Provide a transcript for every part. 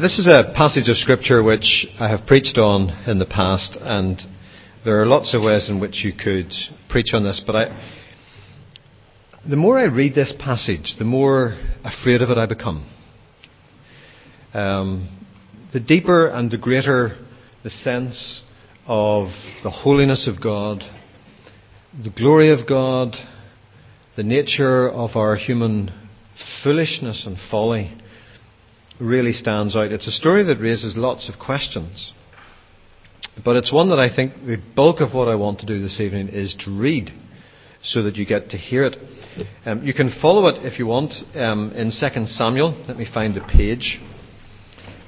This is a passage of Scripture which I have preached on in the past, and there are lots of ways in which you could preach on this, but I, the more I read this passage, the more afraid of it I become. Um, the deeper and the greater the sense of the holiness of God, the glory of God, the nature of our human foolishness and folly really stands out. It's a story that raises lots of questions. But it's one that I think the bulk of what I want to do this evening is to read so that you get to hear it. Um, you can follow it if you want um, in 2 Samuel. Let me find the page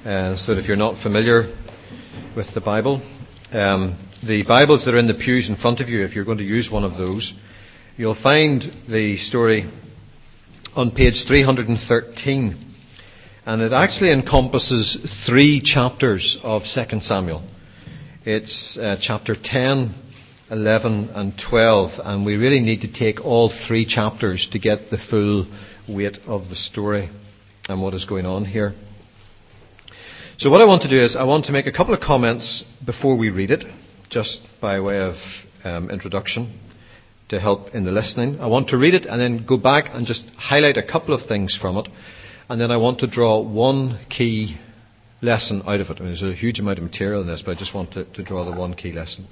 uh, so that if you're not familiar with the Bible, um, the Bibles that are in the pews in front of you, if you're going to use one of those, you'll find the story on page 313. And it actually encompasses three chapters of 2 Samuel. It's uh, chapter 10, 11, and 12, and we really need to take all three chapters to get the full weight of the story and what is going on here. So, what I want to do is, I want to make a couple of comments before we read it, just by way of um, introduction to help in the listening. I want to read it and then go back and just highlight a couple of things from it and then I want to draw one key lesson out of it. I mean, there's a huge amount of material in this, but I just want to, to draw the one key lesson.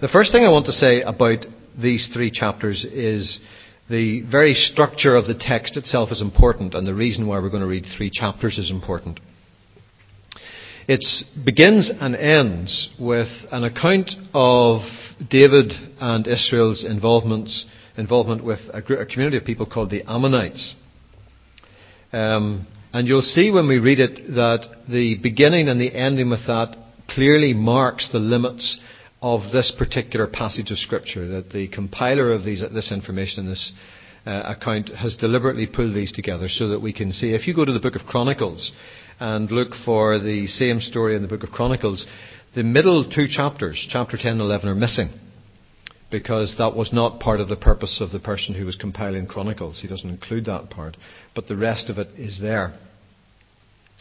The first thing I want to say about these three chapters is the very structure of the text itself is important, and the reason why we're going to read three chapters is important. It begins and ends with an account of David and Israel's involvement, with a, a community of people called the Ammonites. Um, and you'll see when we read it that the beginning and the ending with that clearly marks the limits of this particular passage of Scripture. That the compiler of these, this information in this uh, account has deliberately pulled these together so that we can see. If you go to the book of Chronicles and look for the same story in the book of Chronicles, the middle two chapters, chapter 10 and 11, are missing because that was not part of the purpose of the person who was compiling Chronicles. He doesn't include that part, but the rest of it is there.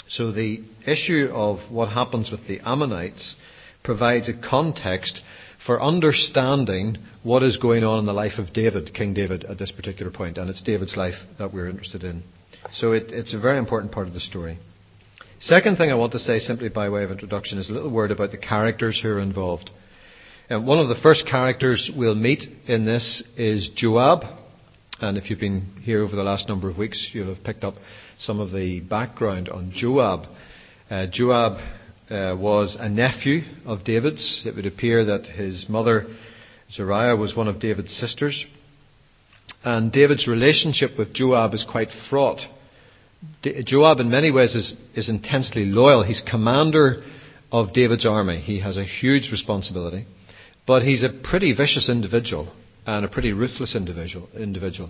So the issue of what happens with the Ammonites provides a context for understanding what is going on in the life of David, King David, at this particular point. point, and it's David's life that we're interested in. So it, it's a very important part of the story. Second thing I want to say, simply by way of introduction, is a little word about the characters who are involved. One of the first characters we'll meet in this is Joab. And if you've been here over the last number of weeks, you'll have picked up some of the background on Joab. Uh, Joab uh, was a nephew of David's. It would appear that his mother, Zeruiah, was one of David's sisters. And David's relationship with Joab is quite fraught. Joab, in many ways, is, is intensely loyal. He's commander of David's army. He has a huge responsibility. But he's a pretty vicious individual and a pretty ruthless individual. individual.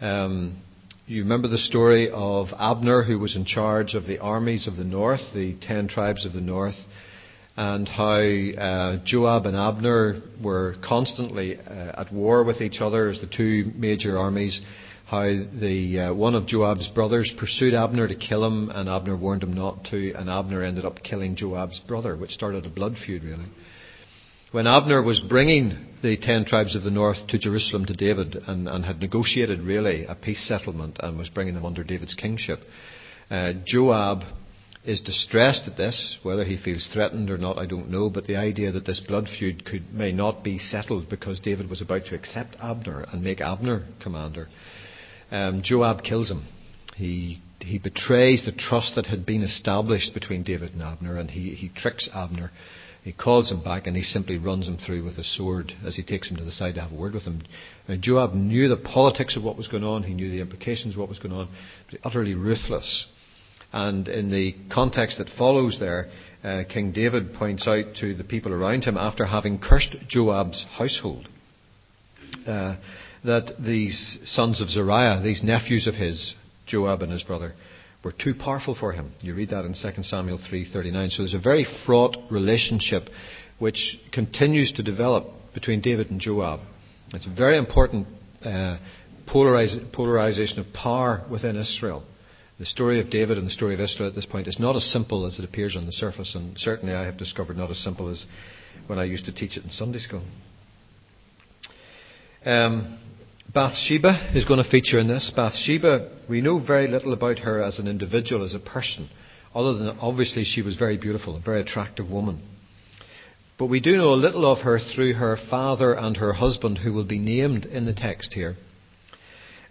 Um, you remember the story of Abner, who was in charge of the armies of the north, the ten tribes of the north, and how uh, Joab and Abner were constantly uh, at war with each other as the two major armies. How the uh, one of Joab's brothers pursued Abner to kill him, and Abner warned him not to, and Abner ended up killing Joab's brother, which started a blood feud, really. When Abner was bringing the ten tribes of the north to Jerusalem to David and, and had negotiated really a peace settlement and was bringing them under David's kingship, uh, Joab is distressed at this. Whether he feels threatened or not, I don't know. But the idea that this blood feud could, may not be settled because David was about to accept Abner and make Abner commander, um, Joab kills him. He he betrays the trust that had been established between David and Abner, and he, he tricks Abner he calls him back and he simply runs him through with a sword as he takes him to the side to have a word with him. Joab knew the politics of what was going on, he knew the implications of what was going on, but utterly ruthless. And in the context that follows there, uh, King David points out to the people around him, after having cursed Joab's household, uh, that these sons of Zeruiah, these nephews of his, Joab and his brother, were too powerful for him. You read that in 2 Samuel 3:39. So there's a very fraught relationship which continues to develop between David and Joab. It's a very important uh, polarization of power within Israel. the story of David and the story of Israel at this point is not as simple as it appears on the surface, and certainly I have discovered not as simple as when I used to teach it in Sunday school. Um, Bathsheba is going to feature in this. Bathsheba, we know very little about her as an individual, as a person, other than obviously she was very beautiful, a very attractive woman. But we do know a little of her through her father and her husband, who will be named in the text here.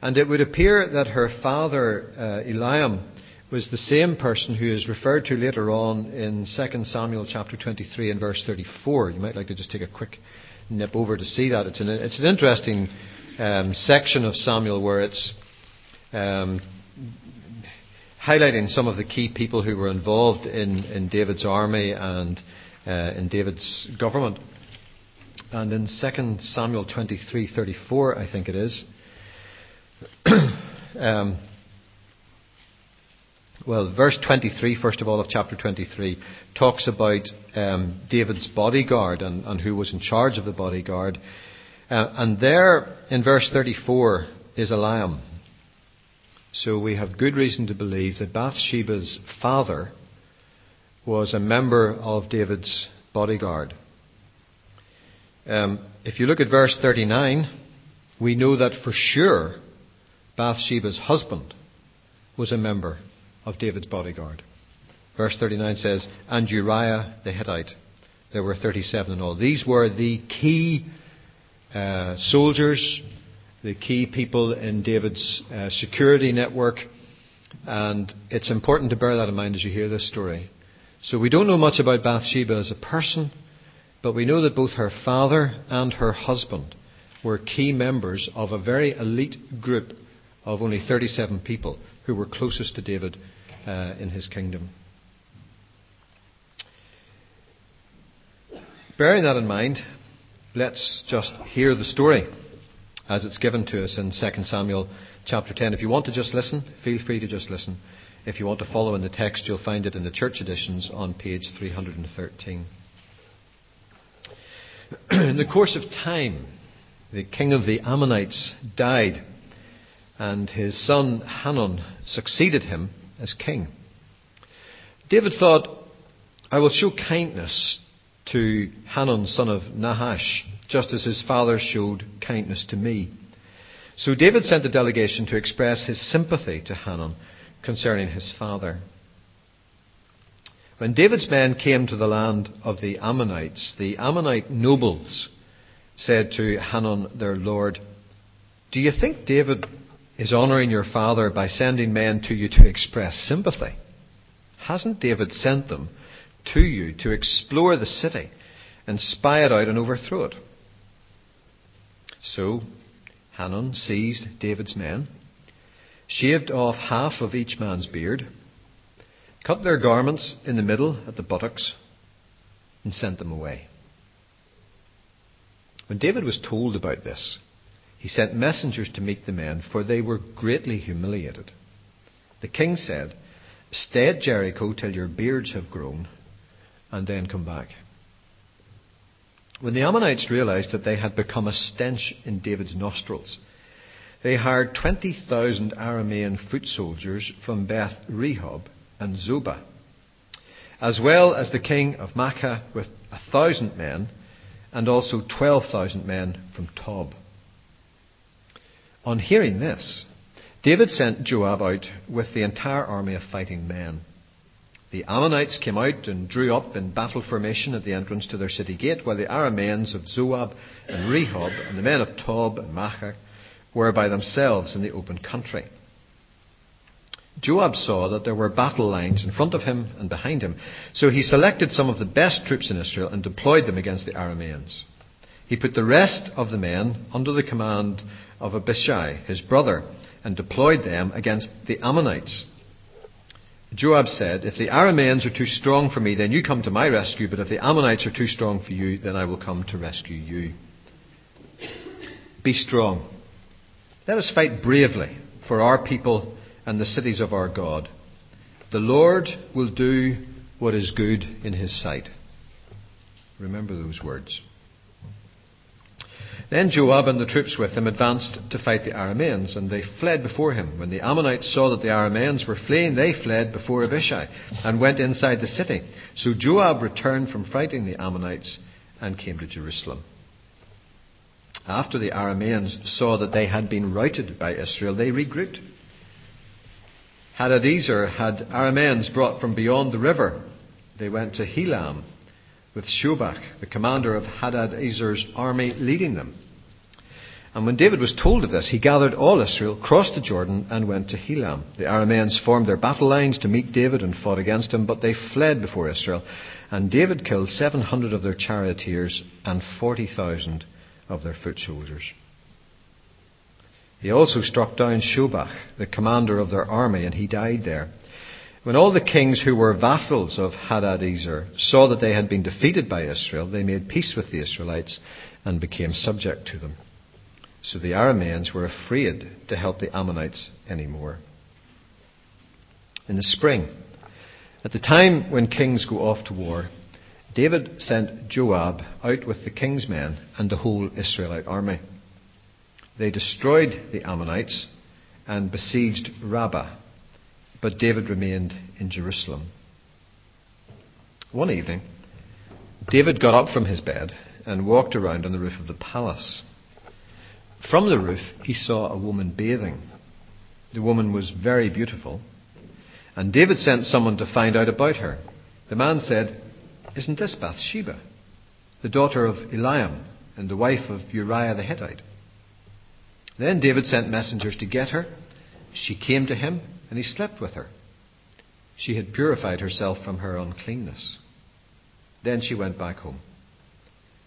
And it would appear that her father, uh, Eliam, was the same person who is referred to later on in 2 Samuel chapter 23 and verse 34. You might like to just take a quick nip over to see that. It's an, it's an interesting um, section of Samuel where it's um, highlighting some of the key people who were involved in, in David's army and uh, in David's government. And in 2 Samuel 23:34, I think it is, um, well, verse 23, first of all, of chapter 23, talks about um, David's bodyguard and, and, who was in charge of the bodyguard. Uh, and there, in verse 34, is Eliam. So we have good reason to believe that Bathsheba's father was a member of David's bodyguard. Um, if you look at verse 39, we know that for sure Bathsheba's husband was a member of David's bodyguard. Verse 39 says, And Uriah the Hittite. There were 37 in all. These were the key uh, soldiers, the key people in David's uh, security network. And it's important to bear that in mind as you hear this story. So we don't know much about Bathsheba as a person, but we know that both her father and her husband were key members of a very elite group of only 37 people who were closest to David uh, in his kingdom. Bearing that in mind, let's just hear the story as it's given to us in 2 Samuel chapter 10. If you want to just listen, feel free to just listen. If you want to follow in the text, you'll find it in the church editions on page 313. in the course of time, the king of the Ammonites died and his son Hanun succeeded him as king. David thought, I will show kindness to Hanun, son of Nahash, just as his father showed kindness to me. So David sent a delegation to express his sympathy to Hanun concerning his father. When David's men came to the land of the Ammonites, the Ammonite nobles said to Hanun, their lord, Do you think David is honouring your father by sending men to you to express sympathy. Hasn't David sent them to you to explore the city and spy it out and overthrow it? So Hanun seized David's men, shaved off half of each man's beard, cut their garments in the middle at the buttocks, and sent them away. When David was told about this, he sent messengers to meet the men, for they were greatly humiliated. The king said, Stay at Jericho till your beards have grown, and then come back. When the Ammonites realized that they had become a stench in David's nostrils, they hired 20,000 Aramean foot soldiers from Beth Rehob and Zobah, as well as the king of Maachah with a thousand men, and also 12,000 men from Tob. On hearing this, David sent Joab out with the entire army of fighting men. The Ammonites came out and drew up in battle formation at the entrance to their city gate, while the Arameans of Zobah and Rehob and the men of Tob and Maachah were by themselves in the open country. Joab saw that there were battle lines in front of him and behind him, so he selected some of the best troops in Israel and deployed them against the Arameans. He put the rest of the men under the command of Abishai, his brother, and deployed them against the Ammonites. Joab said, If the Arameans are too strong for me, then you come to my rescue, but if the Ammonites are too strong for you, then I will come to rescue you. Be strong. Let us fight bravely for our people and the cities of our God. The Lord will do what is good in his sight. Remember those words. Then Joab and the troops with him advanced to fight the Arameans, and they fled before him. When the Ammonites saw that the Arameans were fleeing, they fled before Abishai and went inside the city. So Joab returned from fighting the Ammonites and came to Jerusalem. After the Arameans saw that they had been routed by Israel, they regrouped. Hadadezer had Arameans brought from beyond the river. They went to Helam with Shobach, the commander of Hadadezer's army, leading them. And when David was told of this, he gathered all Israel, crossed the Jordan, and went to Helam. The Arameans formed their battle lines to meet David and fought against him, but they fled before Israel. And David killed 700 of their charioteers and 40,000 of their foot soldiers. He also struck down Shobach, the commander of their army, and he died there. When all the kings who were vassals of Hadadezer saw that they had been defeated by Israel, they made peace with the Israelites and became subject to them. So the Arameans were afraid to help the Ammonites anymore. In the spring, at the time when kings go off to war, David sent Joab out with the king's men and the whole Israelite army. They destroyed the Ammonites and besieged Rabbah but David remained in Jerusalem. One evening, David got up from his bed and walked around on the roof of the palace. From the roof, he saw a woman bathing. The woman was very beautiful, and David sent someone to find out about her. The man said, Isn't this Bathsheba, the daughter of Eliam and the wife of Uriah the Hittite? Then David sent messengers to get her. She came to him and he slept with her. She had purified herself from her uncleanness. Then she went back home.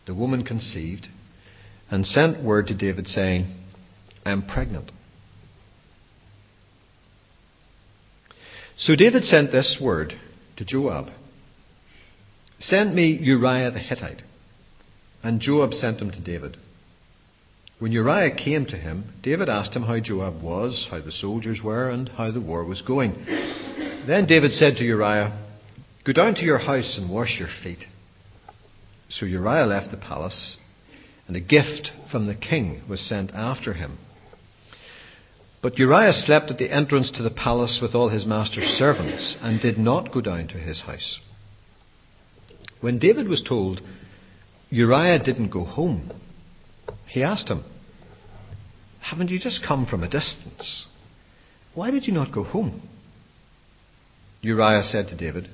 The woman conceived and sent word to David saying, I am pregnant. So David sent this word to Joab Send me Uriah the Hittite. And Joab sent him to David. When Uriah came to him, David asked him how Joab was, how the soldiers were, and how the war was going. Then David said to Uriah, Go down to your house and wash your feet. So Uriah left the palace, and a gift from the king was sent after him. But Uriah slept at the entrance to the palace with all his master's servants, and did not go down to his house. When David was told Uriah didn't go home, he asked him, Haven't you just come from a distance? Why did you not go home? Uriah said to David,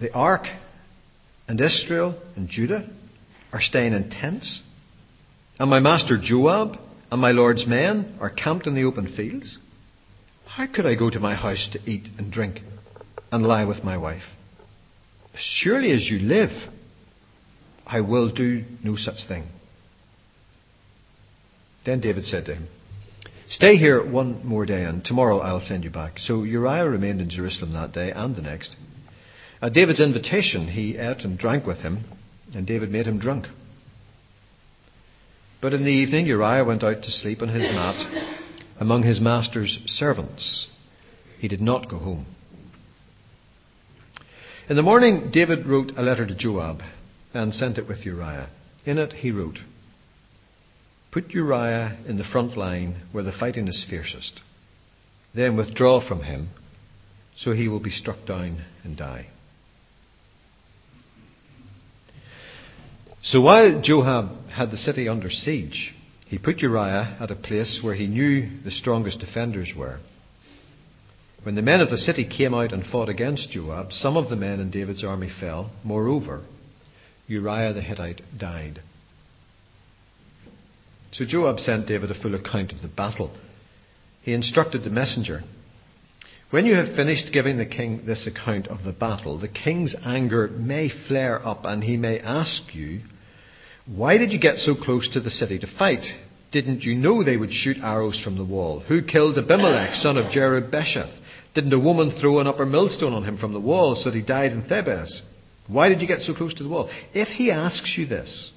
The ark and Israel and Judah are staying in tents, and my master Joab and my Lord's men are camped in the open fields. How could I go to my house to eat and drink and lie with my wife? Surely as you live, I will do no such thing. Then David said to him, Stay here one more day, and tomorrow I'll send you back. So Uriah remained in Jerusalem that day and the next. At David's invitation, he ate and drank with him, and David made him drunk. But in the evening, Uriah went out to sleep on his mat among his master's servants. He did not go home. In the morning, David wrote a letter to Joab and sent it with Uriah. In it, he wrote, Put Uriah in the front line where the fighting is fiercest. Then withdraw from him, so he will be struck down and die. So while Joab had the city under siege, he put Uriah at a place where he knew the strongest defenders were. When the men of the city came out and fought against Joab, some of the men in David's army fell. Moreover, Uriah the Hittite died. So Joab sent David a full account of the battle. He instructed the messenger When you have finished giving the king this account of the battle, the king's anger may flare up and he may ask you, Why did you get so close to the city to fight? Didn't you know they would shoot arrows from the wall? Who killed Abimelech, son of Jerub-Besheth? Didn't a woman throw an upper millstone on him from the wall so that he died in Thebez? Why did you get so close to the wall? If he asks you this,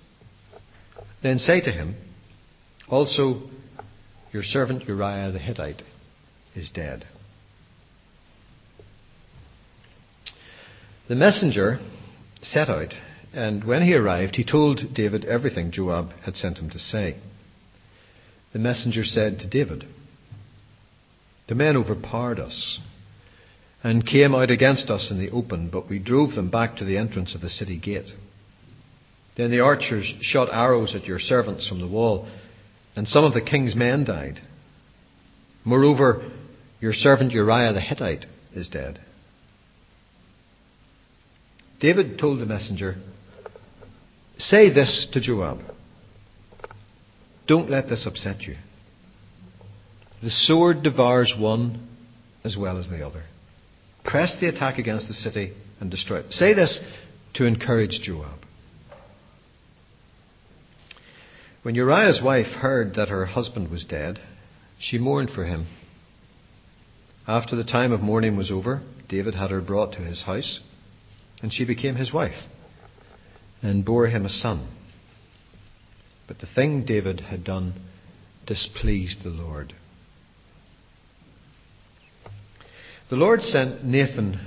then say to him, also, your servant Uriah the Hittite is dead. The messenger set out And when he arrived, he told David everything Joab had sent him to say. The messenger said to David, The men overpowered us and came out against us in the open, but we drove them back to the entrance of the city gate. Then the archers shot arrows at your servants from the wall, and some of the king's men died. Moreover, your servant Uriah the Hittite is dead. David told the messenger, Say this to Joab. Don't let this upset you. The sword devours one as well as the other. Press the attack against the city and destroy it. Say this to encourage Joab. When Uriah's wife heard that her husband was dead, she mourned for him. After the time of mourning was over, David had her brought to his house, and she became his wife and bore him a son. But the thing David had done displeased the Lord. The Lord sent Nathan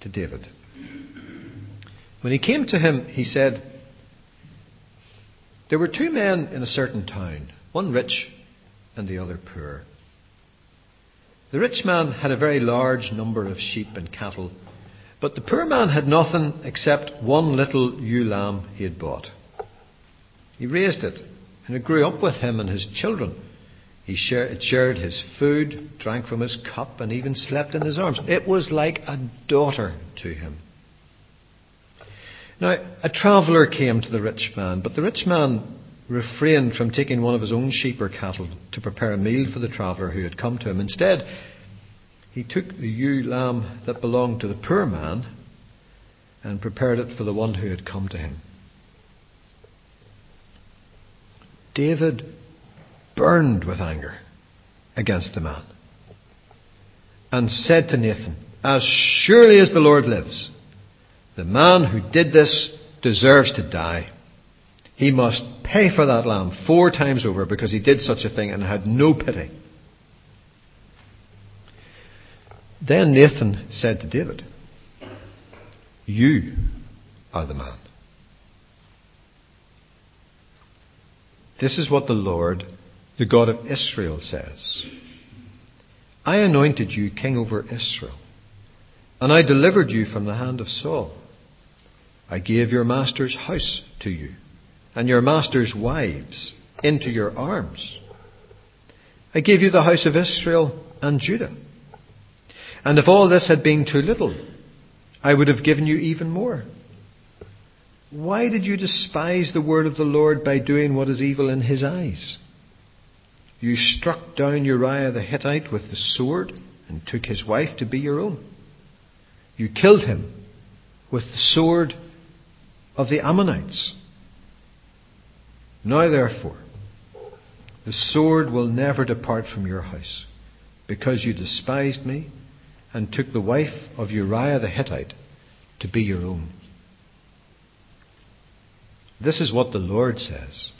to David. When he came to him, he said, There were two men in a certain town, one rich and the other poor. The rich man had a very large number of sheep and cattle but the poor man had nothing except one little ewe lamb he had bought. He raised it, and it grew up with him and his children. He shared, it shared his food, drank from his cup, and even slept in his arms. It was like a daughter to him. Now, a traveller came to the rich man, but the rich man refrained from taking one of his own sheep or cattle to prepare a meal for the traveller who had come to him. Instead, he took the ewe lamb that belonged to the poor man and prepared it for the one who had come to him. David burned with anger against the man and said to Nathan, As surely as the Lord lives, the man who did this deserves to die. He must pay for that lamb four times over because he did such a thing and had no pity. Then Nathan said to David, You are the man. This is what the Lord, the God of Israel, says I anointed you king over Israel, and I delivered you from the hand of Saul. I gave your master's house to you, and your master's wives into your arms. I gave you the house of Israel and Judah. And if all this had been too little, I would have given you even more. Why did you despise the word of the Lord by doing what is evil in his eyes? You struck down Uriah the Hittite with the sword and took his wife to be your own. You killed him with the sword of the Ammonites. Now, therefore, the sword will never depart from your house, because you despised me and took the wife of Uriah the Hittite to be your own. This is what the Lord says.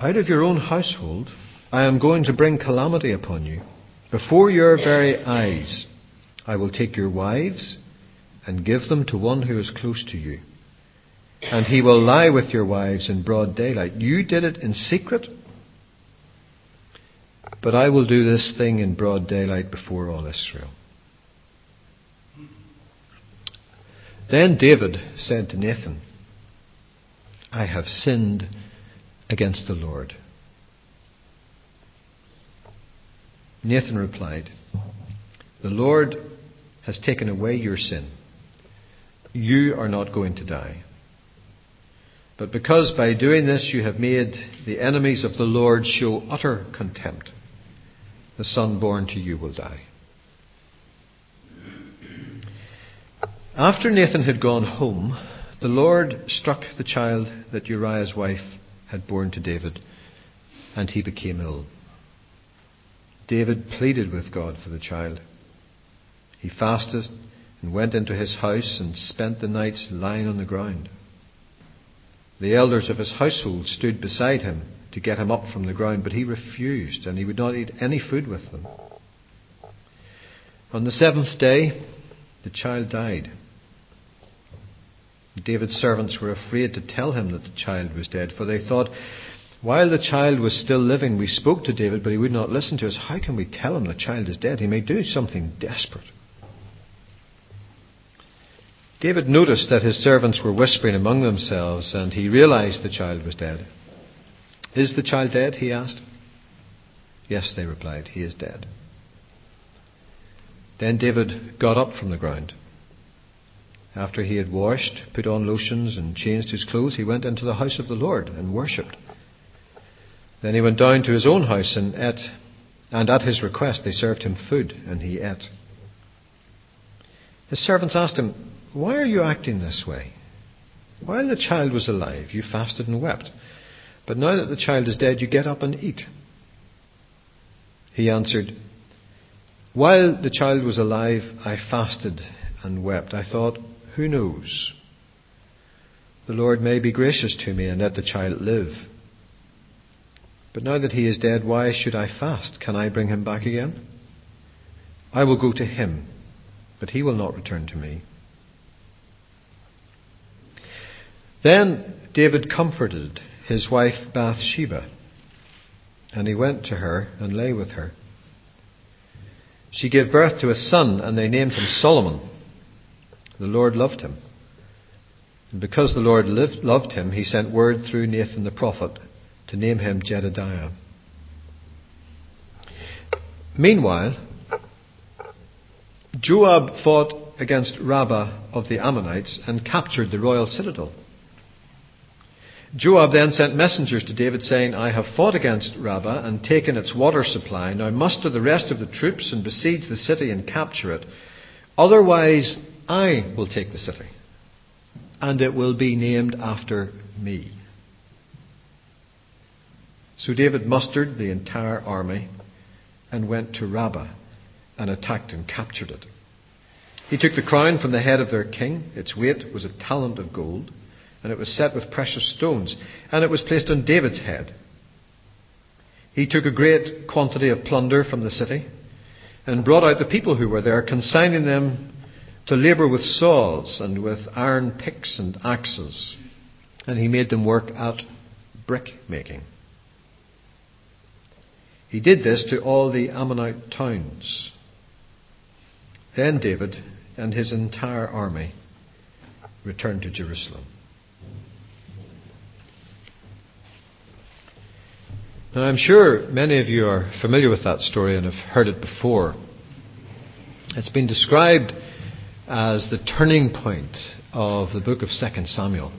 Out of your own household, I am going to bring calamity upon you. Before your very eyes, I will take your wives and give them to one who is close to you. And he will lie with your wives in broad daylight. You did it in secret, but I will do this thing in broad daylight before all Israel. Then David said to Nathan, I have sinned against the Lord. Nathan replied, The Lord has taken away your sin. You are not going to die. But because by doing this you have made the enemies of the Lord show utter contempt, the son born to you will die. After Nathan had gone home, the Lord struck the child that Uriah's wife had borne to David, and he became ill. David pleaded with God for the child. He fasted and went into his house and spent the nights lying on the ground. The elders of his household stood beside him to get him up from the ground, but he refused, and he would not eat any food with them. On the seventh day, the child died. David's servants were afraid to tell him that the child was dead, for they thought, while the child was still living, we spoke to David, but he would not listen to us. How can we tell him the child is dead? He may do something desperate. David noticed that his servants were whispering among themselves, and he realized the child was dead. Is the child dead? he asked. Yes, they replied, he is dead. Then David got up from the ground. After he had washed, put on lotions, and changed his clothes, he went into the house of the Lord and worshipped. Then he went down to his own house and ate, and at his request they served him food, and he ate. His servants asked him, Why are you acting this way? While the child was alive, you fasted and wept. But now that the child is dead, you get up and eat. He answered, While the child was alive, I fasted and wept. I thought, who knows? The Lord may be gracious to me and let the child live. But now that he is dead, why should I fast? Can I bring him back again? I will go to him, but he will not return to me. Then David comforted his wife Bathsheba, and he went to her and lay with her. She gave birth to a son, and they named him Solomon. The Lord loved him. And because the Lord lived, loved him, he sent word through Nathan the prophet to name him Jedediah. Meanwhile, Joab fought against Rabbah of the Ammonites and captured the royal citadel. Joab then sent messengers to David saying, I have fought against Rabbah and taken its water supply. Now muster the rest of the troops and besiege the city and capture it. Otherwise, I will take the city, and it will be named after me. So David mustered the entire army and went to Rabbah and attacked and captured it. He took the crown from the head of their king. Its weight was a talent of gold, and it was set with precious stones, and it was placed on David's head. He took a great quantity of plunder from the city and brought out the people who were there, consigning them to labour with saws and with iron picks and axes. And he made them work at brick making. He did this to all the Ammonite towns. Then David and his entire army returned to Jerusalem. Now, I'm sure many of you are familiar with that story and have heard it before. It's been described as the turning point of the book of 2 Samuel.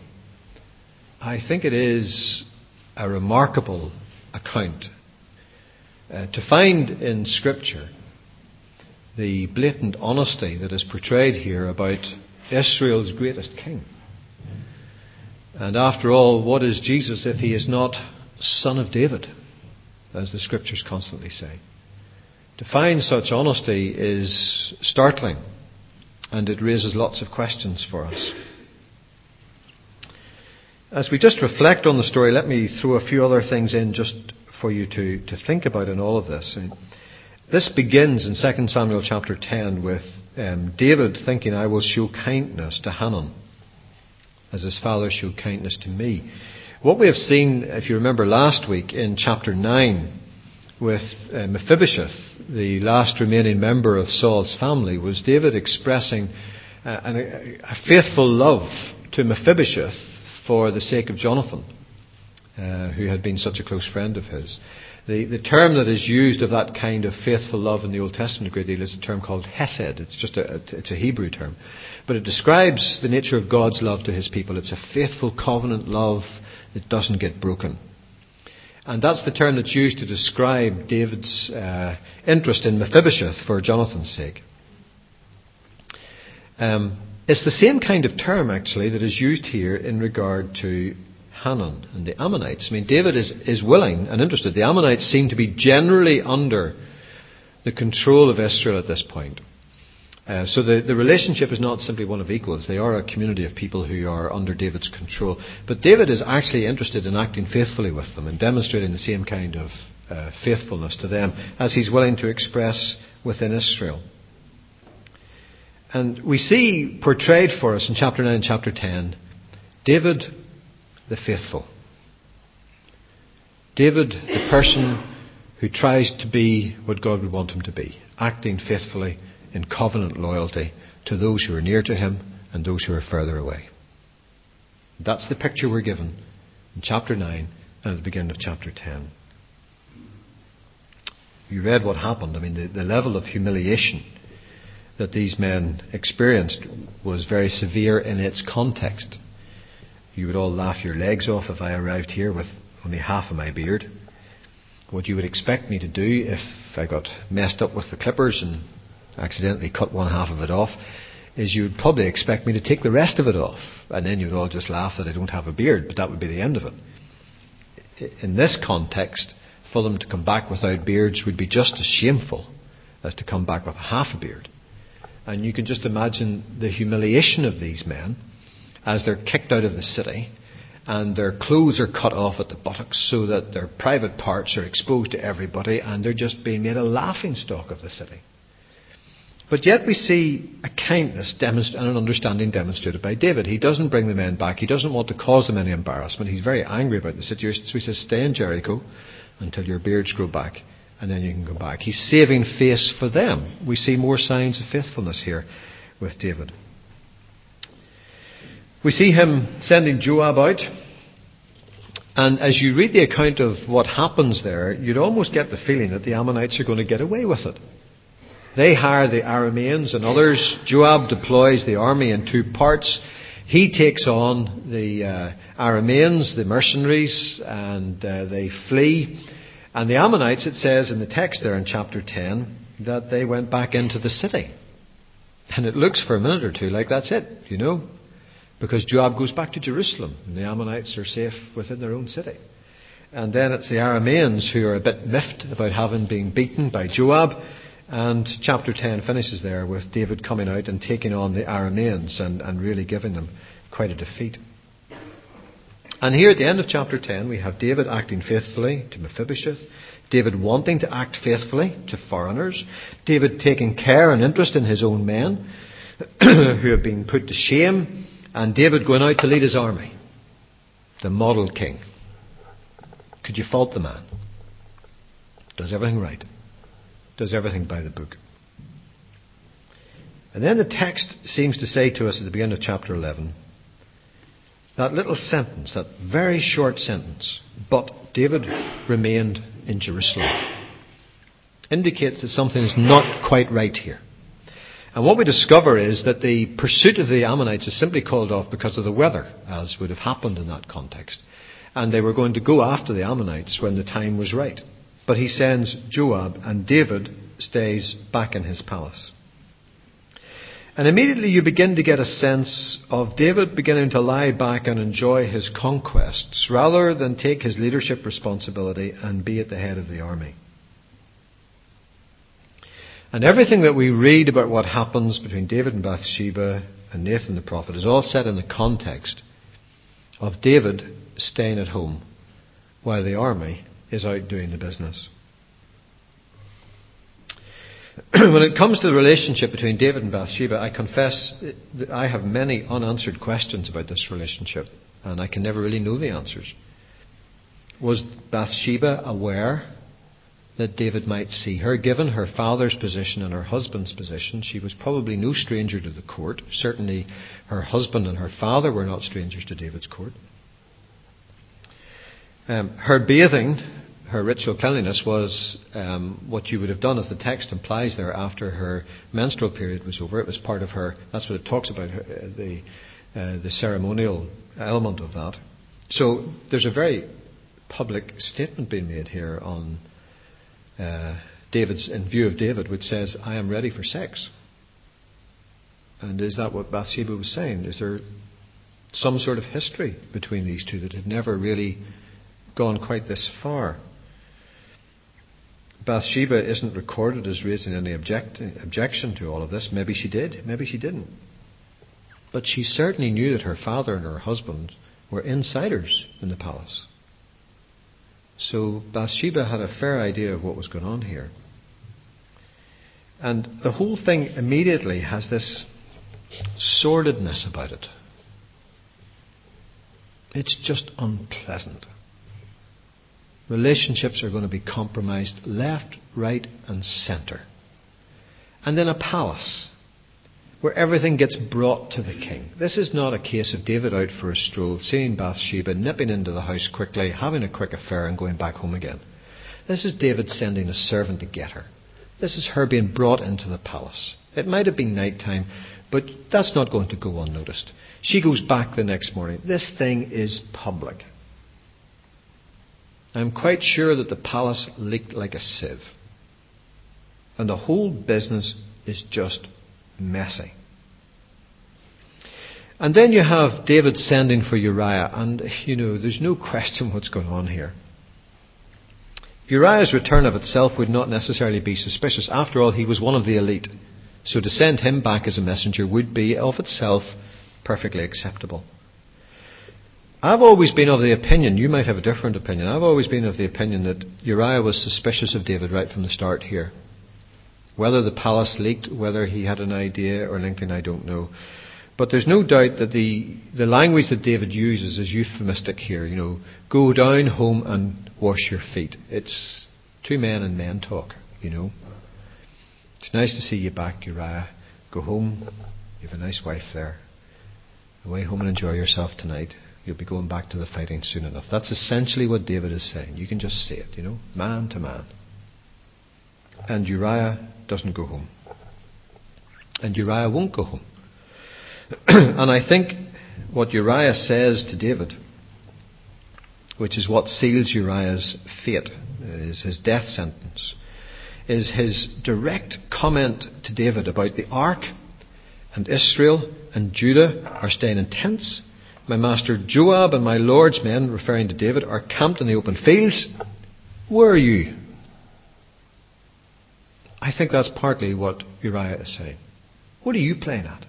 I think it is a remarkable account uh, to find in Scripture the blatant honesty that is portrayed here about Israel's greatest king. And after all, what is Jesus if he is not son of David, as the Scriptures constantly say? To find such honesty is startling and it raises lots of questions for us. As we just reflect on the story, let me throw a few other things in just for you to, to think about in all of this. This begins in 2 Samuel chapter 10 with um, David thinking, I will show kindness to Hanun as his father showed kindness to me. What we have seen, if you remember last week in chapter 9, with uh, Mephibosheth, the last remaining member of Saul's family, was David expressing uh, a, a, faithful love to Mephibosheth for the sake of Jonathan, uh, who had been such a close friend of his. The, the term that is used of that kind of faithful love in the Old Testament a great deal is a term called hesed. It's just a, it's a Hebrew term. But it describes the nature of God's love to his people. It's a faithful covenant love that doesn't get broken. And that's the term that's used to describe David's uh, interest in Mephibosheth for Jonathan's sake. Um, it's the same kind of term, actually, that is used here in regard to Hanun and the Ammonites. I mean, David is, is willing and interested. The Ammonites seem to be generally under the control of Israel at this point. Uh, so the, the relationship is not simply one of equals. They are a community of people who are under David's control. But David is actually interested in acting faithfully with them and demonstrating the same kind of uh, faithfulness to them as he's willing to express within Israel. And we see portrayed for us in chapter 9 and chapter 10 David the faithful. David, the person who tries to be what God would want him to be, acting faithfully in covenant loyalty to those who are near to him and those who are further away. That's the picture we're given in chapter 9 and at the beginning of chapter 10. You read what happened. I mean, the, the level of humiliation that these men experienced was very severe in its context. You would all laugh your legs off if I arrived here with only half of my beard. What you would expect me to do if I got messed up with the clippers and accidentally cut one half of it off is you would probably expect me to take the rest of it off. And then you'd all just laugh that I don't have a beard, but that would be the end of it. In this context, for them to come back without beards would be just as shameful as to come back with half a beard. And you can just imagine the humiliation of these men as they're kicked out of the city and their clothes are cut off at the buttocks so that their private parts are exposed to everybody and they're just being made a laughing stock of the city. But yet we see a kindness and an understanding demonstrated by David. He doesn't bring the men back. He doesn't want to cause them any embarrassment. He's very angry about the situation. So he says, stay in Jericho until your beards grow back and then you can go back. He's saving face for them. We see more signs of faithfulness here with David. We see him sending Joab out. And as you read the account of what happens there, you'd almost get the feeling that the Ammonites are going to get away with it. They hire the Arameans and others. Joab deploys the army in two parts. He takes on the uh, Arameans, the mercenaries, and uh, they flee. And the Ammonites, it says in the text there in chapter 10, that they went back into the city. And it looks for a minute or two like that's it, you know, because Joab goes back to Jerusalem and the Ammonites are safe within their own city. And then it's the Arameans who are a bit miffed about having been beaten by Joab. And chapter 10 finishes there with David coming out and taking on the Arameans and, and really giving them quite a defeat. And here at the end of chapter 10, we have David acting faithfully to Mephibosheth, David wanting to act faithfully to foreigners, David taking care and interest in his own men who have been put to shame, and David going out to lead his army. The model king. Could you fault the man? Does everything right. Does everything by the book. And then the text seems to say to us at the beginning of chapter 11 that little sentence, that very short sentence, but David remained in Jerusalem, indicates that something is not quite right here. And what we discover is that the pursuit of the Ammonites is simply called off because of the weather, as would have happened in that context. And they were going to go after the Ammonites when the time was right. But he sends Joab, and David stays back in his palace. And immediately you begin to get a sense of David beginning to lie back and enjoy his conquests rather than take his leadership responsibility and be at the head of the army. And everything that we read about what happens between David and Bathsheba and Nathan the prophet is all set in the context of David staying at home while the army is out doing the business. when it comes to the relationship between David and Bathsheba, I confess that I have many unanswered questions about this relationship, and I can never really know the answers. Was Bathsheba aware that David might see her? Given her father's position and her husband's position, she was probably no stranger to the court. Certainly, her husband and her father were not strangers to David's court. Um, her bathing her ritual cleanliness was um, what you would have done, as the text implies there, after her menstrual period was over. It was part of her. That's what it talks about her, uh, the uh, the ceremonial element of that. So there's a very public statement being made here on uh, David's in view of David, which says, "I am ready for sex." And is that what Bathsheba was saying? Is there some sort of history between these two that had never really gone quite this far? Bathsheba isn't recorded as raising any object, objection to all of this. Maybe she did, maybe she didn't. But she certainly knew that her father and her husband were insiders in the palace. So Bathsheba had a fair idea of what was going on here. And the whole thing immediately has this sordidness about it. It's just unpleasant. Relationships are going to be compromised left, right, and centre. And then a palace where everything gets brought to the king. This is not a case of David out for a stroll, seeing Bathsheba, nipping into the house quickly, having a quick affair, and going back home again. This is David sending a servant to get her. This is her being brought into the palace. It might have been night time, but that's not going to go unnoticed. She goes back the next morning. This thing is public. I'm quite sure that the palace leaked like a sieve. And the whole business is just messy. And then you have David sending for Uriah, and you know, there's no question what's going on here. Uriah's return of itself would not necessarily be suspicious. After all, he was one of the elite. So to send him back as a messenger would be of itself perfectly acceptable. I've always been of the opinion, you might have a different opinion, I've always been of the opinion that Uriah was suspicious of David right from the start here. Whether the palace leaked, whether he had an idea or anything, I don't know. But there's no doubt that the, the language that David uses is euphemistic here. You know, go down home and wash your feet. It's two men and men talk, you know. It's nice to see you back, Uriah. Go home. You have a nice wife there. Away home and enjoy yourself tonight. You'll be going back to the fighting soon enough. That's essentially what David is saying. You can just see it, you know, man to man. And Uriah doesn't go home. And Uriah won't go home. and I think what Uriah says to David, which is what seals Uriah's fate, is his death sentence, is his direct comment to David about the ark and Israel and Judah are staying in tents. My master Joab and my Lord's men, referring to David, are camped in the open fields. Where are you? I think that's partly what Uriah is saying. What are you playing at?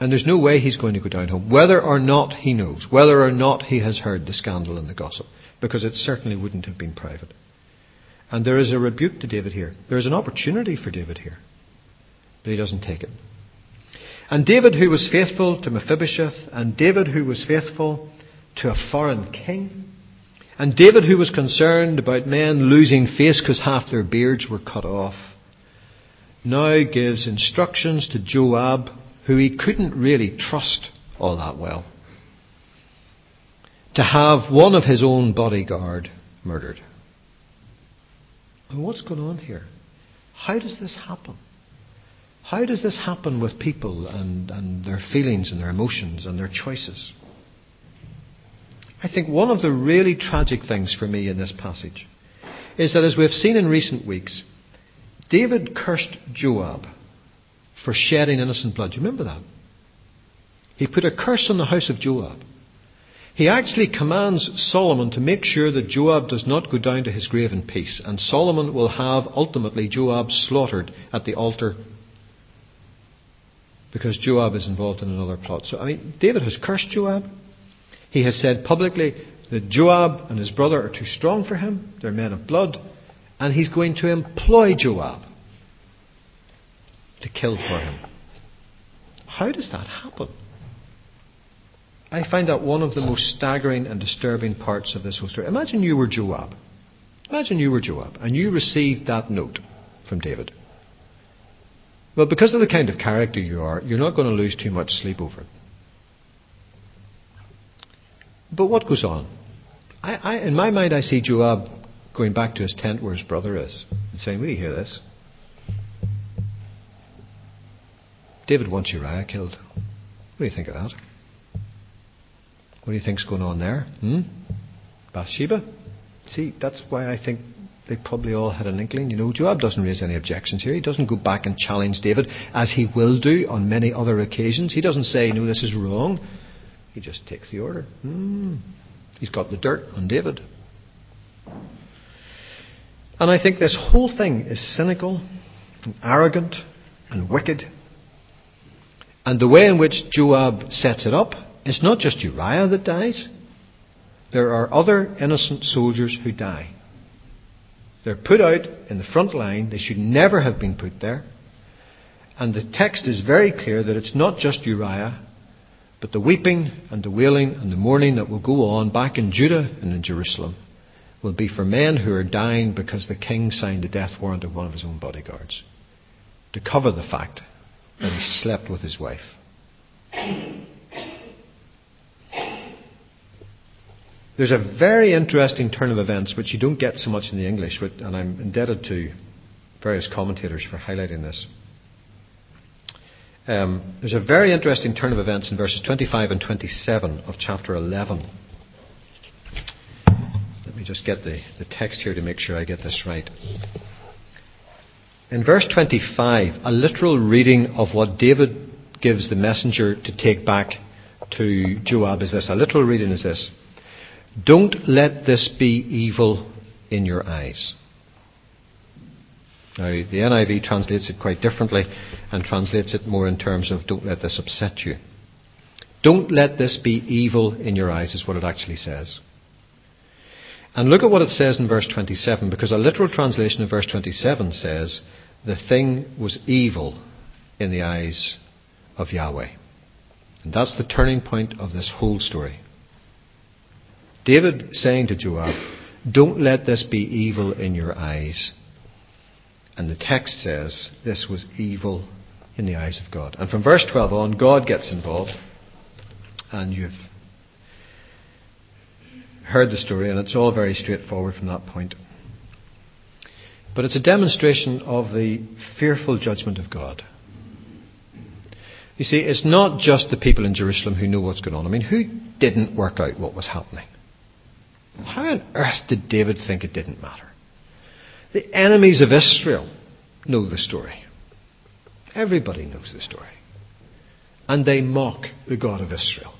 And there's no way he's going to go down home, whether or not he knows, whether or not he has heard the scandal and the gossip, because it certainly wouldn't have been private. And there is a rebuke to David here. There is an opportunity for David here. But he doesn't take it. And David, who was faithful to Mephibosheth, and David, who was faithful to a foreign king, and David, who was concerned about men losing face because half their beards were cut off, now gives instructions to Joab, who he couldn't really trust all that well, to have one of his own bodyguard murdered. And what's going on here? How does this happen? How does this happen with people and, and their feelings and their emotions and their choices? I think one of the really tragic things for me in this passage is that as we've seen in recent weeks, David cursed Joab for shedding innocent blood. Do you remember that? He put a curse on the house of Joab. He actually commands Solomon to make sure that Joab does not go down to his grave in peace, and Solomon will have ultimately Joab slaughtered at the altar because Joab is involved in another plot. So, I mean, David has cursed Joab. He has said publicly that Joab and his brother are too strong for him, they're men of blood, and he's going to employ Joab to kill for him. How does that happen? I find that one of the most staggering and disturbing parts of this whole story. Imagine you were Joab. Imagine you were Joab and you received that note from David. Well, because of the kind of character you are, you're not going to lose too much sleep over it. But what goes on? I, I, in my mind, I see Joab going back to his tent where his brother is and saying, Will you hear this? David wants Uriah killed. What do you think of that? What do you think's going on there? Hmm? Bathsheba? See, that's why I think they probably all had an inkling. You know, Joab doesn't raise any objections here. He doesn't go back and challenge David, as he will do on many other occasions. He doesn't say, no, this is wrong. He just takes the order. Hmm. He's got the dirt on David. And I think this whole thing is cynical and arrogant and wicked. And the way in which Joab sets it up it's not just Uriah that dies. There are other innocent soldiers who die. They're put out in the front line. They should never have been put there. And the text is very clear that it's not just Uriah, but the weeping and the wailing and the mourning that will go on back in Judah and in Jerusalem will be for men who are dying because the king signed the death warrant of one of his own bodyguards to cover the fact that he slept with his wife. There's a very interesting turn of events which you don't get so much in the English, and I'm indebted to various commentators for highlighting this. Um, there's a very interesting turn of events in verses 25 and 27 of chapter 11. Let me just get the, the text here to make sure I get this right. In verse 25, a literal reading of what David gives the messenger to take back to Joab is this. A literal reading is this. Don't let this be evil in your eyes. Now, the NIV translates it quite differently and translates it more in terms of don't let this upset you. Don't let this be evil in your eyes, is what it actually says. And look at what it says in verse 27, because a literal translation of verse 27 says, The thing was evil in the eyes of Yahweh. And that's the turning point of this whole story. David saying to Joab, Don't let this be evil in your eyes. And the text says this was evil in the eyes of God. And from verse 12 on, God gets involved. And you've heard the story, and it's all very straightforward from that point. But it's a demonstration of the fearful judgment of God. You see, it's not just the people in Jerusalem who know what's going on. I mean, who didn't work out what was happening? How on earth did David think it didn't matter? The enemies of Israel know the story. Everybody knows the story. And they mock the God of Israel.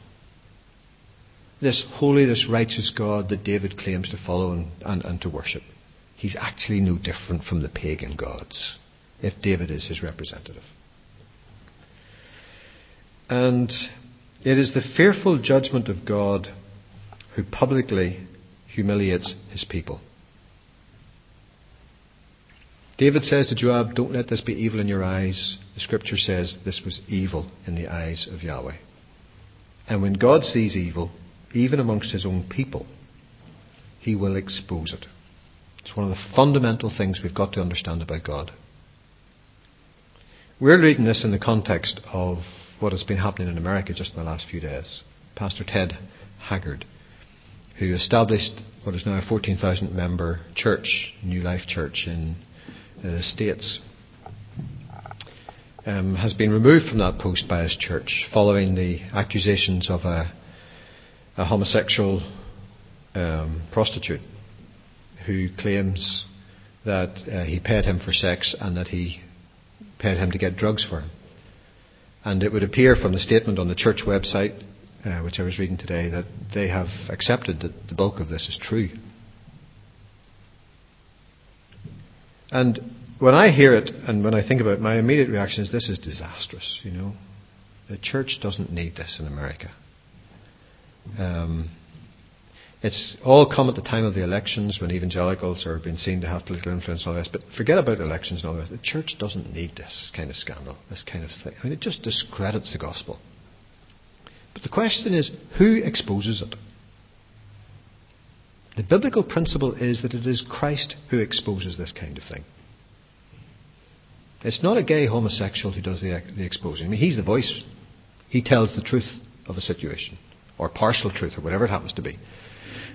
This holy, this righteous God that David claims to follow and, and, and to worship. He's actually no different from the pagan gods, if David is his representative. And it is the fearful judgment of God who publicly humiliates his people. David says to Joab, Don't let this be evil in your eyes. The scripture says this was evil in the eyes of Yahweh. And when God sees evil, even amongst his own people, he will expose it. It's one of the fundamental things we've got to understand about God. We're reading this in the context of what has been happening in America just in the last few days. Pastor Ted Haggard who established what is now a 14,000 member church, New Life Church in uh, the States, um, has been removed from that post by his church following the accusations of a, a homosexual um, prostitute who claims that uh, he paid him for sex and that he paid him to get drugs for him. And it would appear from the statement on the church website uh, which I was reading today, that they have accepted that the bulk of this is true. And when I hear it and when I think about it, my immediate reaction is this is disastrous, you know. The church doesn't need this in America. Um, it's all come at the time of the elections when evangelicals are being seen to have political influence and all this. But forget about elections and all this. The church doesn't need this kind of scandal, this kind of thing. I mean, it just discredits the gospel. But the question is who exposes it? The biblical principle is that it is Christ who exposes this kind of thing. It's not a gay homosexual who does the, the exposing. I mean, he's the voice. He tells the truth of a situation, or partial truth, or whatever it happens to be.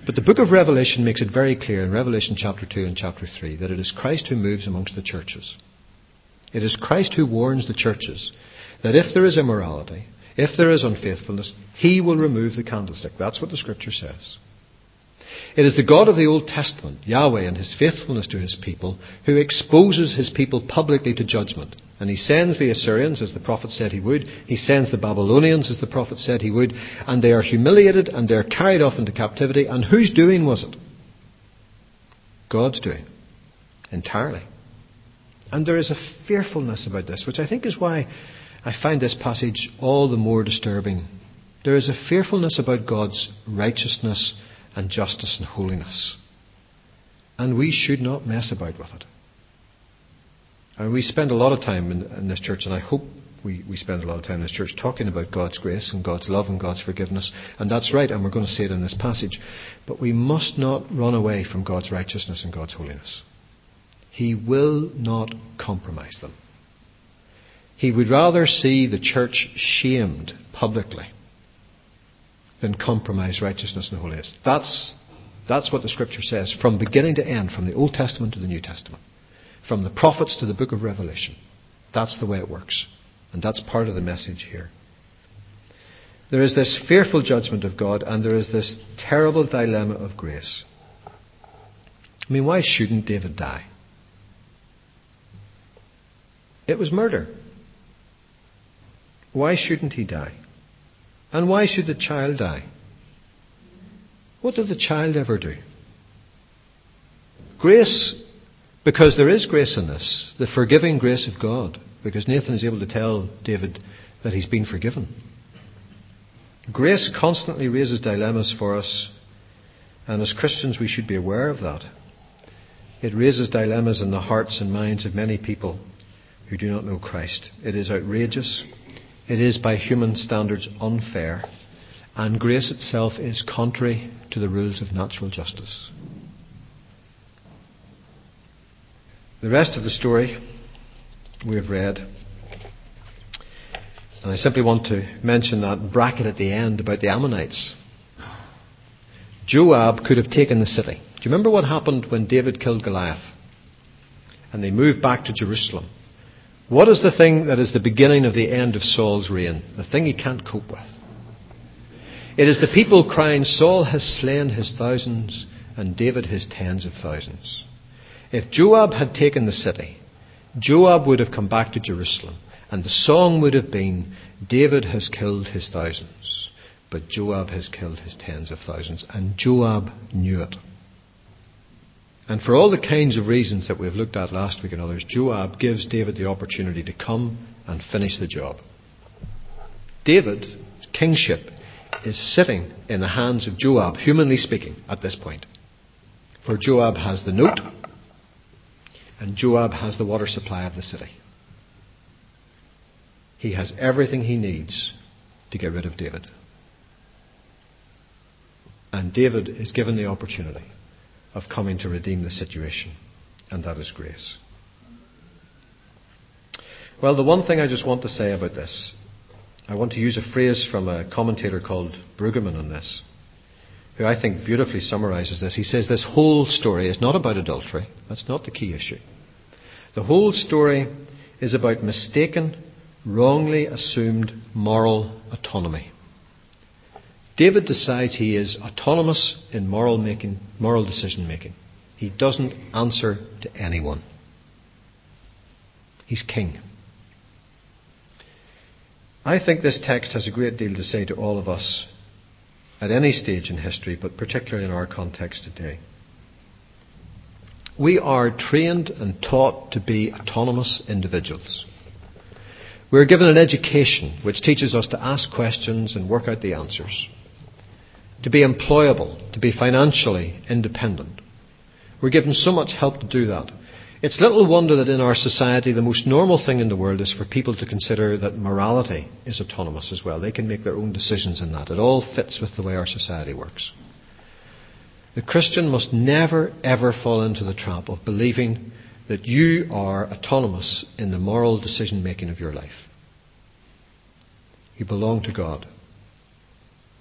But the book of Revelation makes it very clear in Revelation chapter 2 and chapter 3 that it is Christ who moves amongst the churches. It is Christ who warns the churches that if there is immorality, if there is unfaithfulness, he will remove the candlestick. That's what the scripture says. It is the God of the Old Testament, Yahweh, and his faithfulness to his people, who exposes his people publicly to judgment. And he sends the Assyrians, as the prophet said he would. He sends the Babylonians, as the prophet said he would. And they are humiliated and they are carried off into captivity. And whose doing was it? God's doing. Entirely. And there is a fearfulness about this, which I think is why I find this passage all the more disturbing. There is a fearfulness about God's righteousness and justice and holiness. And we should not mess about with it. And we spend a lot of time in, in this church, and I hope we, we spend a lot of time in this church talking about God's grace and God's love and God's forgiveness. And that's right, and we're going to see it in this passage. But we must not run away from God's righteousness and God's holiness. He will not compromise them. He would rather see the church shamed publicly than compromise righteousness and holiness. That's, that's what the scripture says from beginning to end, from the Old Testament to the New Testament, from the prophets to the book of Revelation. That's the way it works. And that's part of the message here. There is this fearful judgment of God, and there is this terrible dilemma of grace. I mean, why shouldn't David die? It was murder. Why shouldn't he die? And why should the child die? What did the child ever do? Grace, because there is grace in this, the forgiving grace of God, because Nathan is able to tell David that he's been forgiven. Grace constantly raises dilemmas for us, and as Christians we should be aware of that. It raises dilemmas in the hearts and minds of many people who do not know Christ. It is outrageous. It is, by human standards, unfair, and grace itself is contrary to the rules of natural justice. The rest of the story we have read, and I simply want to mention that bracket at the end about the Ammonites. Joab could have taken the city. Do you remember what happened when David killed Goliath? And they moved back to Jerusalem. What is the thing that is the beginning of the end of Saul's reign? The thing he can't cope with. It is the people crying, Saul has slain his thousands and David his tens of thousands. If Joab had taken the city, Joab would have come back to Jerusalem, and the song would have been, David has killed his thousands, but Joab has killed his tens of thousands. And Joab knew it. And for all the kinds of reasons that we've looked at last week and others, Joab gives David the opportunity to come and finish the job. David's kingship, is sitting in the hands of Joab, humanly speaking, at this point. For Joab has the note, and Joab has the water supply of the city. He has everything he needs to get rid of David. And David is given the opportunity of coming to redeem the situation, and that is grace. Well, the one thing I just want to say about this, I want to use a phrase from a commentator called Brueggemann on this, who I think beautifully summarizes this. He says this whole story is not about adultery. That's not the key issue. The whole story is about mistaken, wrongly assumed moral autonomy. David decides he is autonomous in moral making, moral decision making. He doesn't answer to anyone. He's king. I think this text has a great deal to say to all of us at any stage in history, but particularly in our context today. We are trained and taught to be autonomous individuals. We're given an education which teaches us to ask questions and work out the answers to be employable, to be financially independent. We're given so much help to do that. It's little wonder that in our society the most normal thing in the world is for people to consider that morality is autonomous as well. They can make their own decisions in that. It all fits with the way our society works. The Christian must never ever fall into the trap of believing that you are autonomous in the moral decision making of your life. You belong to God.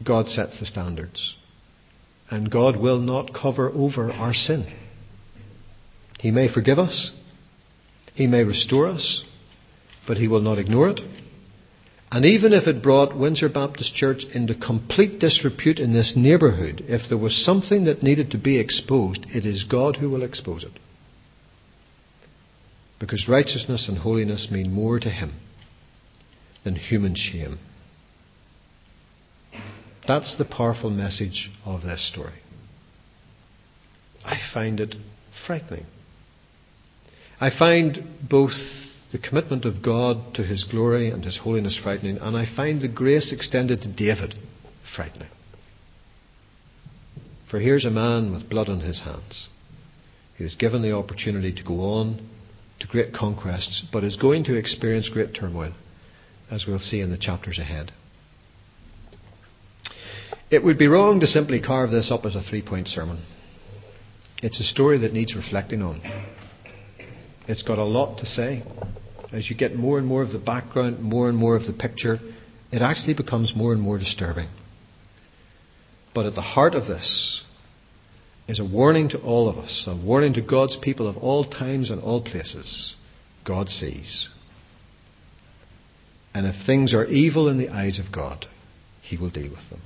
God sets the standards. And God will not cover over our sin. He may forgive us, He may restore us, but He will not ignore it. And even if it brought Windsor Baptist Church into complete disrepute in this neighbourhood, if there was something that needed to be exposed, it is God who will expose it. Because righteousness and holiness mean more to Him than human shame. That's the powerful message of this story. I find it frightening. I find both the commitment of God to His glory and His holiness frightening, and I find the grace extended to David frightening. For here's a man with blood on his hands. He was given the opportunity to go on to great conquests, but is going to experience great turmoil, as we'll see in the chapters ahead. It would be wrong to simply carve this up as a three point sermon. It's a story that needs reflecting on. It's got a lot to say. As you get more and more of the background, more and more of the picture, it actually becomes more and more disturbing. But at the heart of this is a warning to all of us, a warning to God's people of all times and all places. God sees. And if things are evil in the eyes of God, He will deal with them.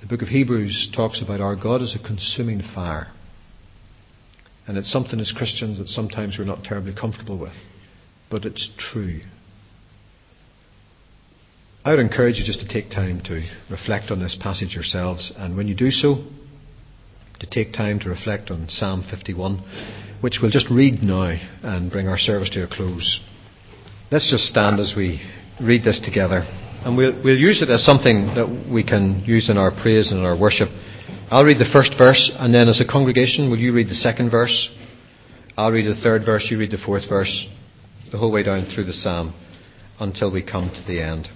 The book of Hebrews talks about our God as a consuming fire. And it's something as Christians that sometimes we're not terribly comfortable with. But it's true. I would encourage you just to take time to reflect on this passage yourselves. And when you do so, to take time to reflect on Psalm 51, which we'll just read now and bring our service to a close. Let's just stand as we read this together. And we'll, we'll use it as something that we can use in our praise and in our worship. I'll read the first verse, and then as a congregation, will you read the second verse? I'll read the third verse, you read the fourth verse, the whole way down through the psalm until we come to the end.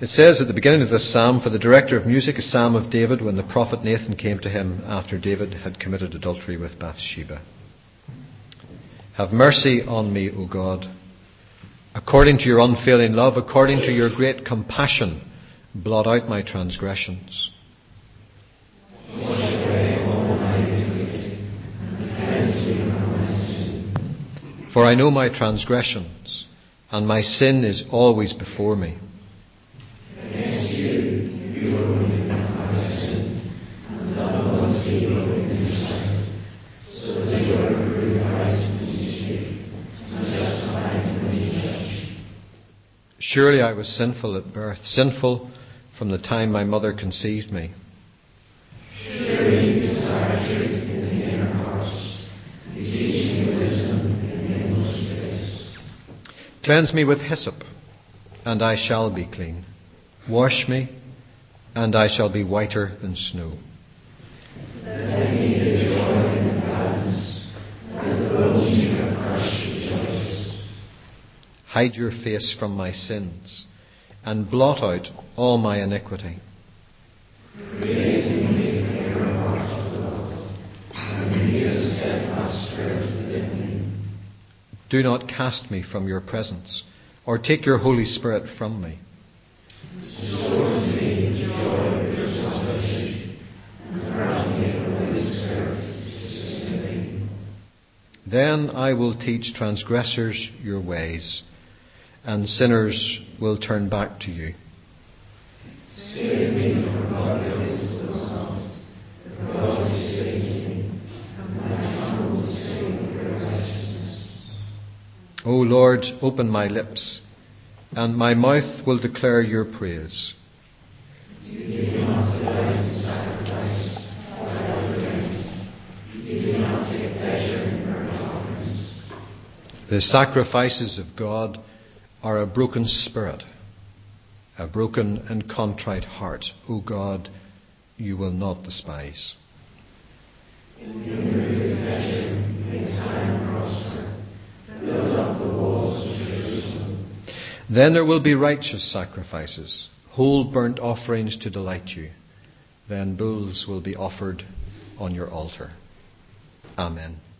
It says at the beginning of this psalm, For the director of music, a psalm of David, when the prophet Nathan came to him after David had committed adultery with Bathsheba. Have mercy on me, O God, according to your unfailing love, according to your great compassion, blot out my transgressions. For I know my transgressions, and my sin is always before me. Surely I was sinful at birth, sinful from the time my mother conceived me. Cleanse me with hyssop, and I shall be clean. Wash me, and I shall be whiter than snow. Hide your face from my sins, and blot out all my iniquity. Do not cast me from your presence, or take your Holy Spirit from me. Then I will teach transgressors your ways, and sinners will turn back to you. O Lord, open my lips, and my mouth will declare your praise. The sacrifices of God are a broken spirit, a broken and contrite heart. O God, you will not despise. Then there will be righteous sacrifices, whole burnt offerings to delight you. Then bulls will be offered on your altar. Amen.